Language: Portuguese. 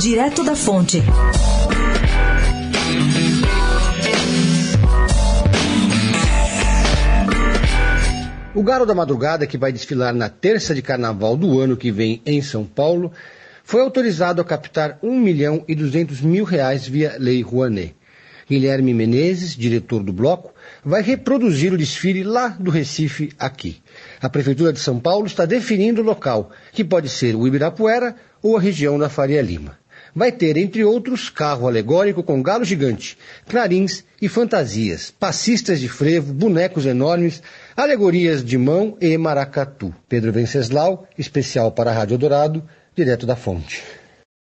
Direto da Fonte. O Galo da Madrugada, que vai desfilar na terça de carnaval do ano que vem em São Paulo, foi autorizado a captar 1 milhão e 200 mil reais via Lei Rouanet. Guilherme Menezes, diretor do bloco, vai reproduzir o desfile lá do Recife aqui. A Prefeitura de São Paulo está definindo o local, que pode ser o Ibirapuera ou a região da Faria Lima. Vai ter, entre outros, carro alegórico com galo gigante, clarins e fantasias, passistas de frevo, bonecos enormes, alegorias de mão e maracatu. Pedro Venceslau, especial para a Rádio Dourado, direto da fonte.